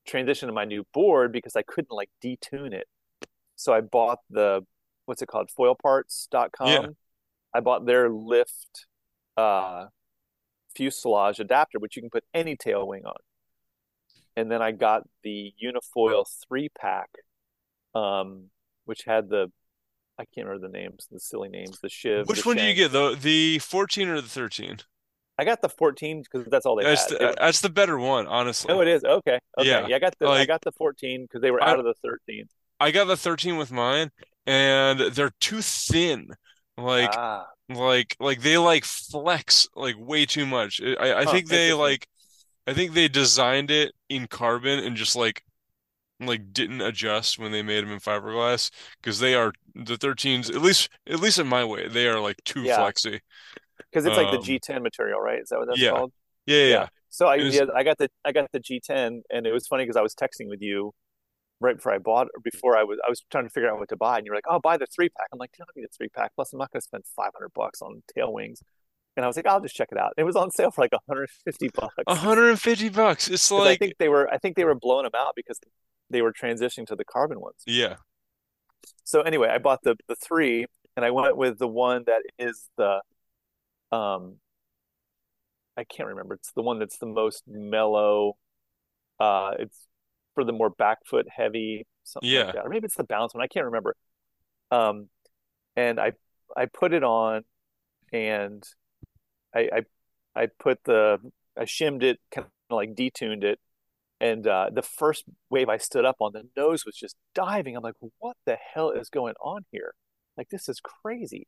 transition to my new board because I couldn't like detune it. So I bought the what's it called Yeah. foilparts.com. I bought their lift uh fuselage adapter which you can put any tail wing on. And then I got the Unifoil 3 pack um which had the I can't remember the names, the silly names, the shiv, the Which one do you get though? The 14 or the 13? I got the 14 because that's all they That's had. The, that's the better one, honestly. Oh, it is. Okay. Okay. Yeah. Yeah, I got the I got the 14 because they were I out of the 13. I got the 13 with mine and they're too thin. Like Ah, like like they like flex like way too much. I I huh, think they like I think they designed it in carbon and just like like didn't adjust when they made them in fiberglass because they are the 13s at least at least in my way they are like too Yeah, flexy. because it's like the Um G10 material, right? Is that what that's yeah. called? Yeah, yeah. Yeah. So I is yeah, I got the I got the G10 and it was funny because I was texting with you right before I bought or before I was I was trying to figure out what to buy and you're like, "Oh, buy the 3 pack." I'm like, "I don't need a 3 pack. Plus I'm not going to spend 500 bucks on tail wings." And I was like, "I'll just check it out." It was on sale for like 150 bucks. 150 bucks. It's like I think they were I think they were blowing them out because they were transitioning to the carbon ones. yeah. so anyway, I bought the the three, and I went with the one that is the um I can't remember. It's the one that's the most mellow. Uh, it's for the more back foot heavy, something like Yeah. that, or maybe it's the bounce one. I can't remember. Um, and I I put it on, and I I, I put the I shimmed it, kind of like detuned it, and uh, the first wave I stood up on, the nose was just diving. I'm like, what the hell is going on here? Like this is crazy.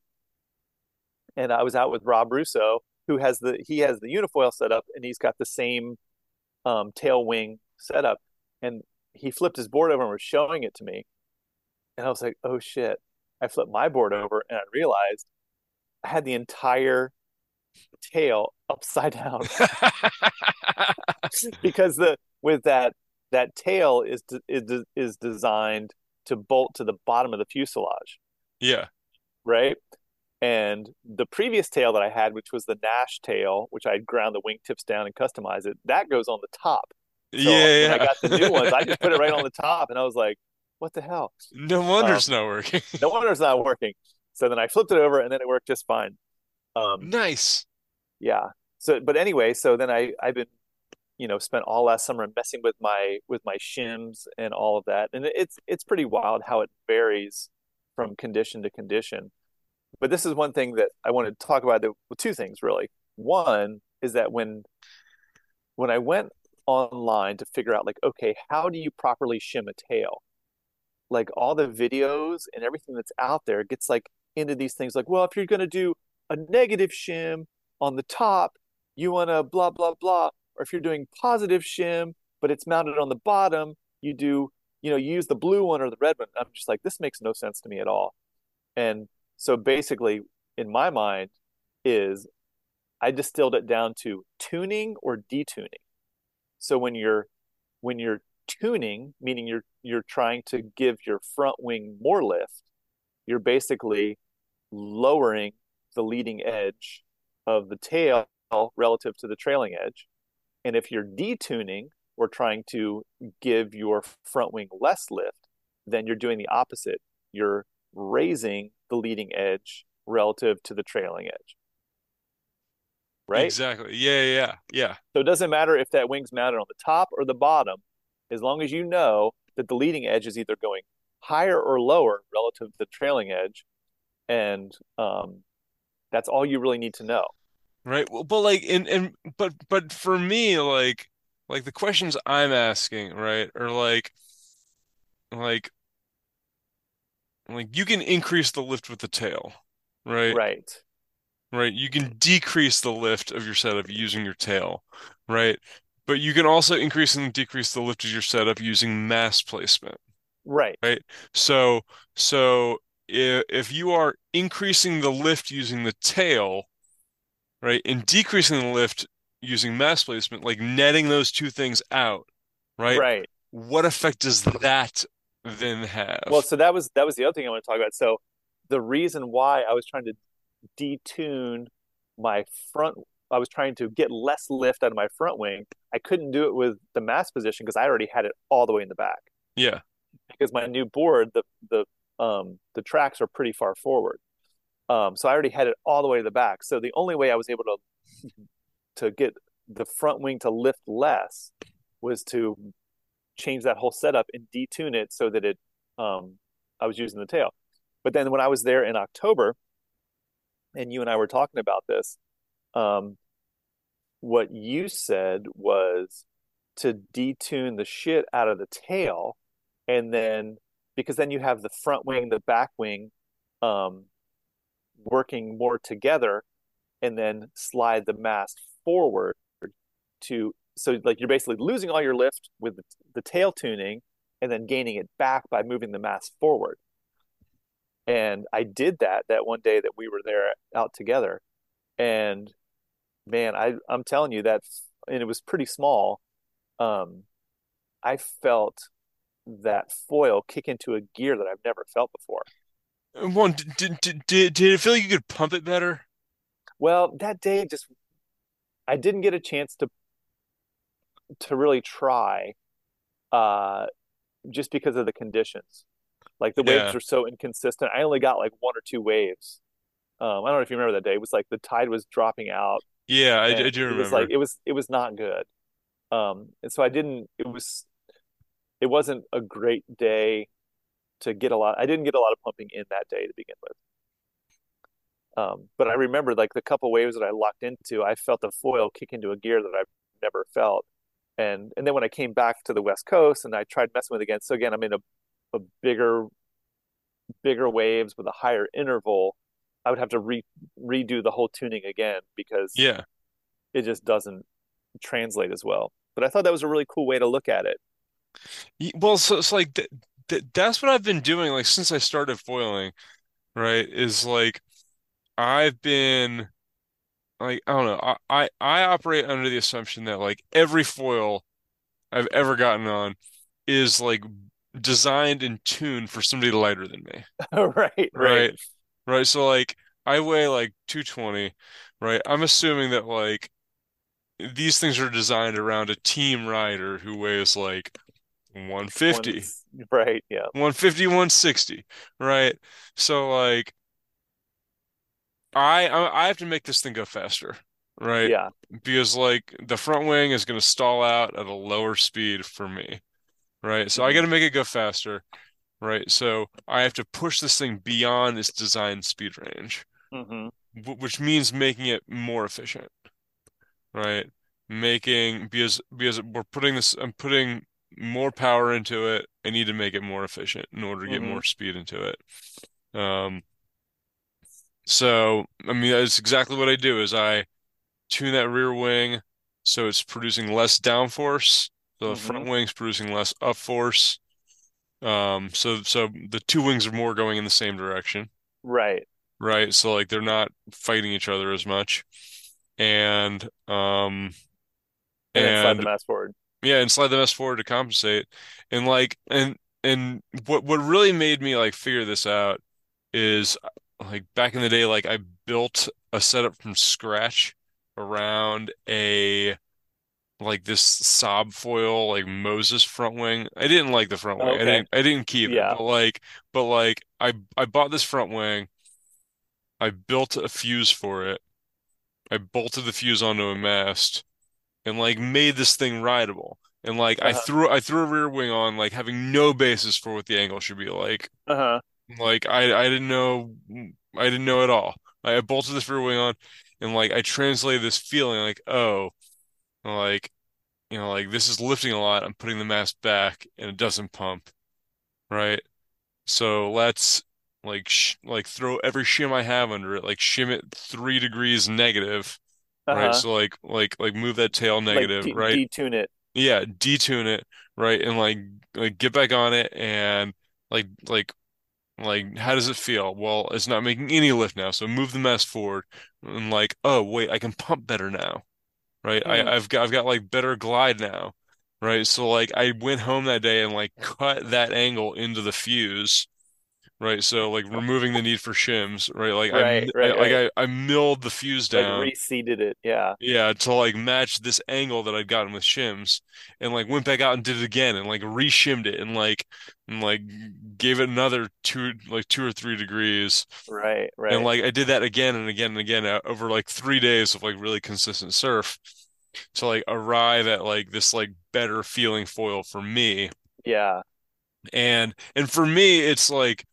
And I was out with Rob Russo, who has the he has the unifoil set up, and he's got the same um, tail wing setup. And he flipped his board over and was showing it to me, and I was like, oh shit! I flipped my board over, and I realized I had the entire tail upside down because the with that that tail is is is designed to bolt to the bottom of the fuselage, Yeah. right? And the previous tail that I had, which was the Nash tail, which I had ground the wingtips down and customized it, that goes on the top. So when I got the new ones, I just put it right on the top, and I was like, "What the hell?" No wonder Um, it's not working. no wonder it's not working. So then I flipped it over, and then it worked just fine. Um, Nice. yeah. So, but anyway, so then I I've been you know, spent all last summer messing with my with my shims and all of that. And it's it's pretty wild how it varies from condition to condition. But this is one thing that I want to talk about. That, well, two things really. One is that when when I went online to figure out like, okay, how do you properly shim a tail? Like all the videos and everything that's out there gets like into these things like, well, if you're gonna do a negative shim on the top, you wanna blah blah blah. Or if you're doing positive shim, but it's mounted on the bottom, you do, you know, you use the blue one or the red one. I'm just like, this makes no sense to me at all. And so basically, in my mind, is I distilled it down to tuning or detuning. So when you're when you're tuning, meaning you're you're trying to give your front wing more lift, you're basically lowering the leading edge of the tail relative to the trailing edge. And if you're detuning or trying to give your front wing less lift, then you're doing the opposite. You're raising the leading edge relative to the trailing edge. Right? Exactly. Yeah, yeah, yeah. So it doesn't matter if that wing's mounted on the top or the bottom, as long as you know that the leading edge is either going higher or lower relative to the trailing edge. And um, that's all you really need to know. Right. Well, but like and and but but for me, like like the questions I'm asking, right, are like like like you can increase the lift with the tail, right? Right. Right. You can decrease the lift of your setup using your tail, right? But you can also increase and decrease the lift of your setup using mass placement, Right. right? So so if, if you are increasing the lift using the tail, right, and decreasing the lift using mass placement, like netting those two things out, right? Right. What effect does that then have? Well, so that was that was the other thing I want to talk about. So the reason why I was trying to detune my front I was trying to get less lift out of my front wing. I couldn't do it with the mass position because I already had it all the way in the back. Yeah. Because my new board, the the um the tracks are pretty far forward. Um so I already had it all the way to the back. So the only way I was able to to get the front wing to lift less was to change that whole setup and detune it so that it um I was using the tail. But then when I was there in October and you and I were talking about this, um, what you said was to detune the shit out of the tail, and then because then you have the front wing, the back wing, um, working more together, and then slide the mast forward to so like you're basically losing all your lift with the, tail tuning, and then gaining it back by moving the mast forward. And I did that that one day that we were there out together, and man, I I'm telling you that, and it was pretty small. Um, I felt that foil kick into a gear that I've never felt before. One, did, did, did, did it feel like you could pump it better? Well, that day just I didn't get a chance to to really try uh just because of the conditions. Like the Yeah. waves were so inconsistent. I only got like one or two waves. Um, I don't know if you remember that day. It was like the tide was dropping out Yeah, I, I do it was like it was it was not good. Um, and so I didn't. It was it wasn't a great day to get a lot. I didn't get a lot of pumping in that day to begin with. Um, but I remember like the couple waves that I locked into, I felt the foil kick into a gear that I've never felt. And and then when I came back to the West Coast and I tried messing with it again, so again I'm in a, a bigger bigger waves with a higher interval. I would have to re redo the whole tuning again because Yeah. it just doesn't translate as well. But I thought that was a really cool way to look at it. Well, so it's like th th that's what I've been doing like since I started foiling, right? Is like I've been like I don't know. I, I I operate under the assumption that like every foil I've ever gotten on is like designed and tuned for somebody lighter than me. right, right, Right. Right. So like I weigh like 220, right? I'm assuming that like these things are designed around a team rider who weighs like one, 150, right, yeah, 150, 160, right? So like I I I have to make this thing go faster. right? Yeah. Because like the front wing is going to stall out at a lower speed for me, right? So I got hmm to make it go faster, right? So I have to push this thing beyond its design speed range, hmm wh- which means making it more efficient, right? Making because because we're putting this, I'm putting more power into it. I need to make it more efficient in order to get hmm more speed into it. Um, so I mean that's exactly what I do is I tune that rear wing so it's producing less downforce. The hmm front wing's producing less up force. Um, so so the two wings are more going in the same direction, Right. right? So like they're not fighting each other as much. And um And then slide the mass forward. Yeah, and slide the mess forward to compensate. And like and and what what really made me like figure this out is like back in the day, like I built a setup from scratch around a like this SABfoil like Moses front wing. I didn't like the front wing. I Okay. didn't I didn't keep it. Yeah. But like but like I I bought this front wing. I built a fuse for it. I bolted the fuse onto a mast and like made this thing rideable. And like I Uh-huh. threw I threw a rear wing on like having no basis for what the angle should be like. Uh-huh. Like I I didn't know I didn't know at all. I bolted this rear wing on and like I translated this feeling like oh like you know, like this is lifting a lot. I'm putting the mass back and it doesn't pump, right? So let's like sh like throw every shim I have under it, like shim it three degrees negative, right? Uh-huh. So like like like move that tail Like negative, de right? detune it. Yeah, detune it, right? And like like get back on it and like like like how does it feel? Well, it's not making any lift now, so move the mast forward and like, oh wait, I can pump better now right? I, Hmm. I've got I've got like better glide now, right? So like I went home that day and like cut that angle into the fuse, right? So like removing the need for shims, right? Like Right, I, I like right. I, I milled the fuse down, Like reseated it. Yeah. yeah, to like match this angle that I'd gotten with shims, and like went back out and did it again and like re-shimmed it and like and like gave it another two like two or three degrees. Right, right, And like I did that again and again and again uh, over like three days of like really consistent surf to like arrive at like this like better feeling foil for me. Yeah. And and for me, it's like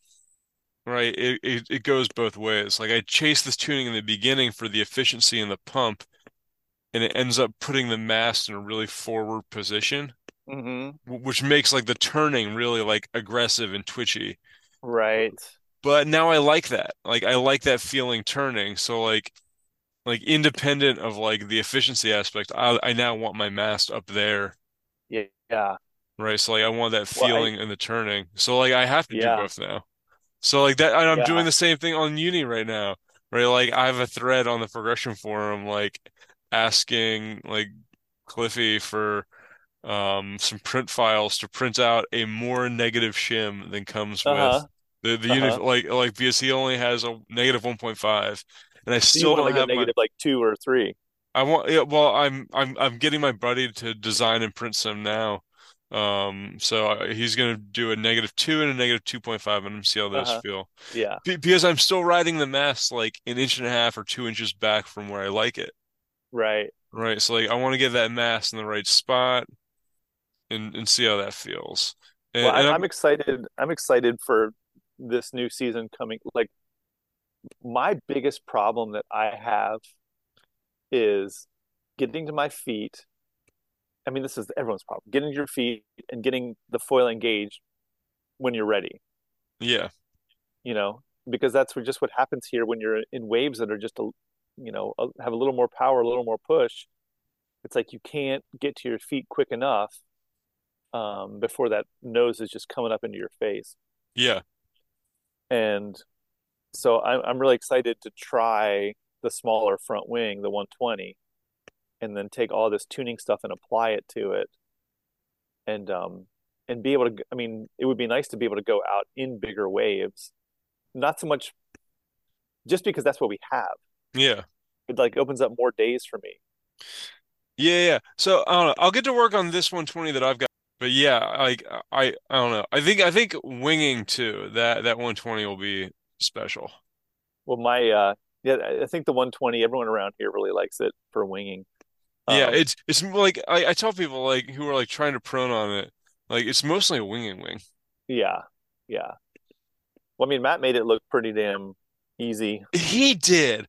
right, it, it it goes both ways. Like I chase this tuning in the beginning for the efficiency in the pump, and it ends up putting the mast in a really forward position, hmm which makes like the turning really like aggressive and twitchy. Right. But now I like that. Like I like that feeling turning. So like like independent of like the efficiency aspect, I I now want my mast up there Yeah. Yeah. right? So like I want that Well, I feeling in the turning. So like I have to do both now. So like that, and I'm doing the same thing on Uni right now, right? Like I have a thread on the progression forum, like asking like Cliffy for um some print files to print out a more negative shim than comes with Uh-huh. the the Uh-huh. like like because he only has a negative 1.5 and I So still want don't like a have my negative like two or three. I want yeah, well I'm I'm I'm getting my buddy to design and print some now. Um so he's gonna do a negative two and a negative 2.5 and see how those Uh-huh. feel. Yeah. Be because I'm still riding the mass like an inch and a half or two inches back from where I like it. Right. Right. So like I want to get that mass in the right spot and and see how that feels. Well, I, and I'm I'm excited. I'm excited for this new season coming. Like my biggest problem that I have is getting to my feet. I mean, this is everyone's problem. Getting to your feet and getting the foil engaged when you're ready, yeah. you know, because that's what, just what happens here when you're in waves that are just a, you know, a, have a little more power, a little more push. It's like you can't get to your feet quick enough um, before that nose is just coming up into your face. Yeah. And so I'm I'm really excited to try the smaller front wing, the 120, and then take all this tuning stuff and apply it to it, and um and be able to. I mean, it would be nice to be able to go out in bigger waves, not so much just because that's what we have. Yeah. It like opens up more days for me. Yeah, yeah. So I don't know. I'll get to work on this 120 that I've got. But yeah, like I I don't know. I think I think winging too. That that 120 will be special. Well, my uh yeah, I think the 120. Everyone around here really likes it for winging. Yeah, Um, it's it's like I, I tell people like who are like trying to prone on it, like it's mostly a winging wing. yeah, yeah. Well, I mean, Matt made it look pretty damn easy. He did.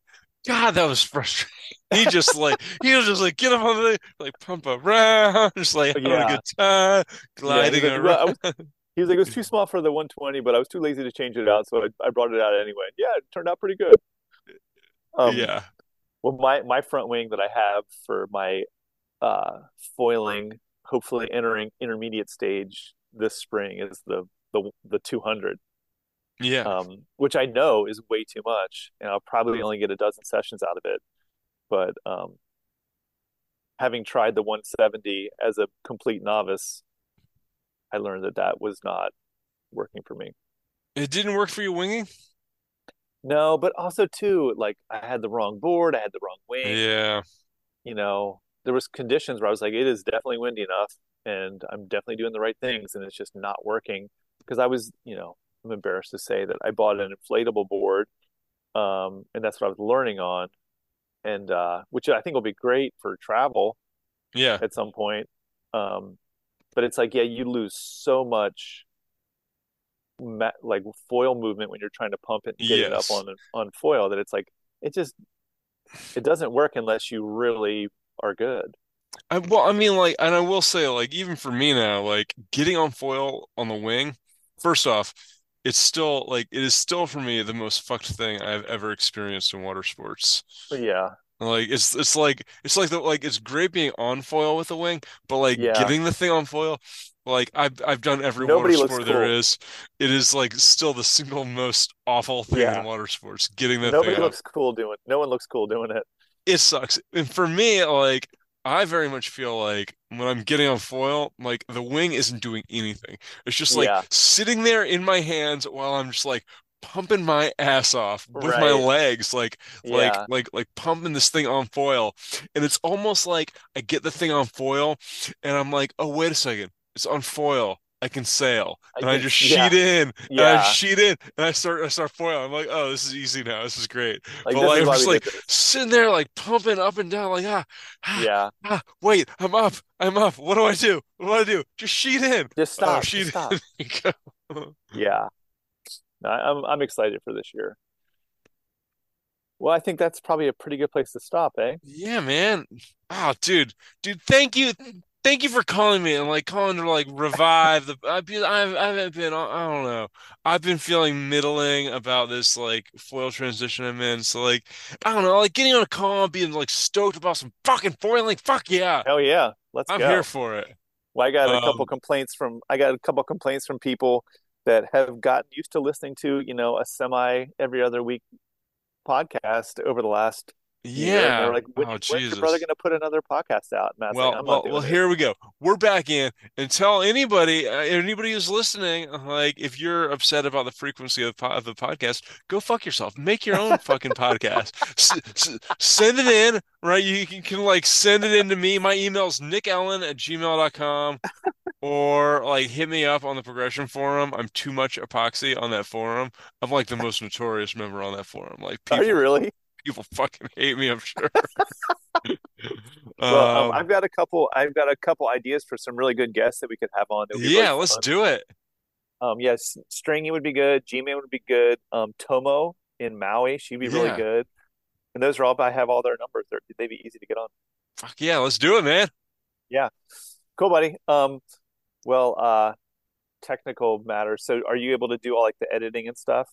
God, that was frustrating. He just like he was just like get up on the like pump around, just like having a Yeah, good time, gliding I around. was, he was like, it was too small for the 120, but I was too lazy to change it out, so I, I brought it out anyway. Yeah, it turned out pretty good. Um, Yeah, well, my my front wing that I have for my uh foiling, hopefully entering intermediate stage this spring is the the the 200. yeah. um, which I know is way too much, and I'll probably only get a dozen sessions out of it. But um, having tried the 170 as a complete novice, I learned that that was not working for me. It didn't work for you winging? No, but also too, like I had the wrong board, I had the wrong wing. Yeah, You know, there was conditions where I was like, it is definitely windy enough, and I'm definitely doing the right things, and it's just not working because I was, you know, I'm embarrassed to say that I bought an inflatable board, um, and that's what I was learning on and uh, which I think will be great for travel yeah. at some point. Um, but it's like, yeah, you lose so much like foil movement when you're trying to pump it and get it up on on foil that it's like it just it doesn't work unless you really are good. I, well, I mean, like, and I will say, like, even for me now, like, getting on foil on the wing, first off, it's still like it is still for me the most fucked thing I've ever experienced in water sports. Yeah, Like it's it's like it's like the like it's great being on foil with the wing, but like yeah, getting the thing on foil, like I've I've done every water nobody looks sport there cool. is. It is like still the single most awful thing in water sports, getting that thing nobody up. looks cool doing. No one looks cool doing it. It sucks. And for me, like I very much feel like when I'm getting on foil, like the wing isn't doing anything. It's just like Yeah, sitting there in my hands while I'm just like pumping my ass off with my legs, like like Yeah, like like pumping this thing on foil. And it's almost like I get the thing on foil and I'm like, oh, wait a second. It's on foil. I can sail. I And I can. just sheet Yeah, in and I sheet in and I start I start foil. I'm like, oh, this is easy now. This is great. Like But like I'm just like sitting there like pumping up and down like ah ah Yeah, ah wait I'm up I'm up what do I do what do I do just sheet in just oh stop, just stop. Yeah, No, I'm I'm excited for this year. Well, I think that's probably a pretty good place to stop, eh? yeah man oh dude dude thank you thank you for calling me and like calling to like revive the I've been I've I haven't been I don't know. I've been feeling middling about this like foil transition I'm in. So like I don't know like getting on a call and being like stoked about some fucking foiling fuck yeah. Hell yeah, let's I'm here for it. Well, I got a couple um complaints from I got a couple complaints from people that have gotten used to listening to, you know, a semi every other week podcast over the last and they're yeah like, when, oh when's your brother going to put another podcast out? And Matt's like, Well, well, well, here we go. We're back in and tell anybody, uh, anybody who's listening, like if you're upset about the frequency of, of the podcast, go fuck yourself. Make your own fucking podcast. S s send it in, right? You can, can like send it in to me. My email's nickellyn at gmail.com or like hit me up on the progression forum. I'm too much epoxy on that forum. I'm like the most notorious member on that forum. Like Are you really? People fucking hate me, I'm sure. Well, um, Um, I've got a couple. I've got a couple ideas for some really good guests that we could have on. Be really yeah, let's fun. do it. Um, yes, Stringy would be good. G-Man would be good. Um, Tomo in Maui, she'd be really Yeah. good. And those are all. I have all their numbers. They're, they'd be easy to get on. Fuck yeah, let's do it, man. Yeah, cool, buddy. Um, well, uh, technical matters. So, are you able to do all like the editing and stuff?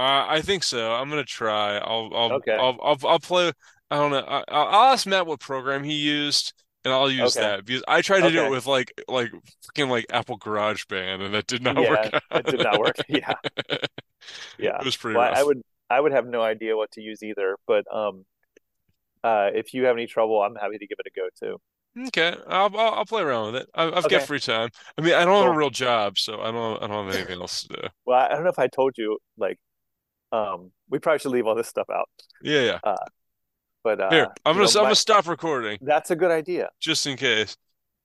Uh, I think so. I'm gonna try. I'll, I'll, Okay, I'll, I'll, I'll play. I don't know. I, I'll I'll ask Matt what program he used, and I'll use okay, that because I tried to do it with like, like fucking like Apple GarageBand, and that did not work Yeah, out. it did not work. Yeah, yeah. It was pretty Well, I, I would, I would have no idea what to use either. But um, uh, if you have any trouble, I'm happy to give it a go too. Okay, I'll, I'll, I'll play around with it. I, I've got free time. I mean, I don't have a real job, so I don't, I don't have anything else to do. Well, I don't know if I told you, like, um, we probably should leave all this stuff out. Yeah, yeah. Uh, but Here, uh, I'm gonna, know, I'm gonna stop recording that's a good idea. just in case.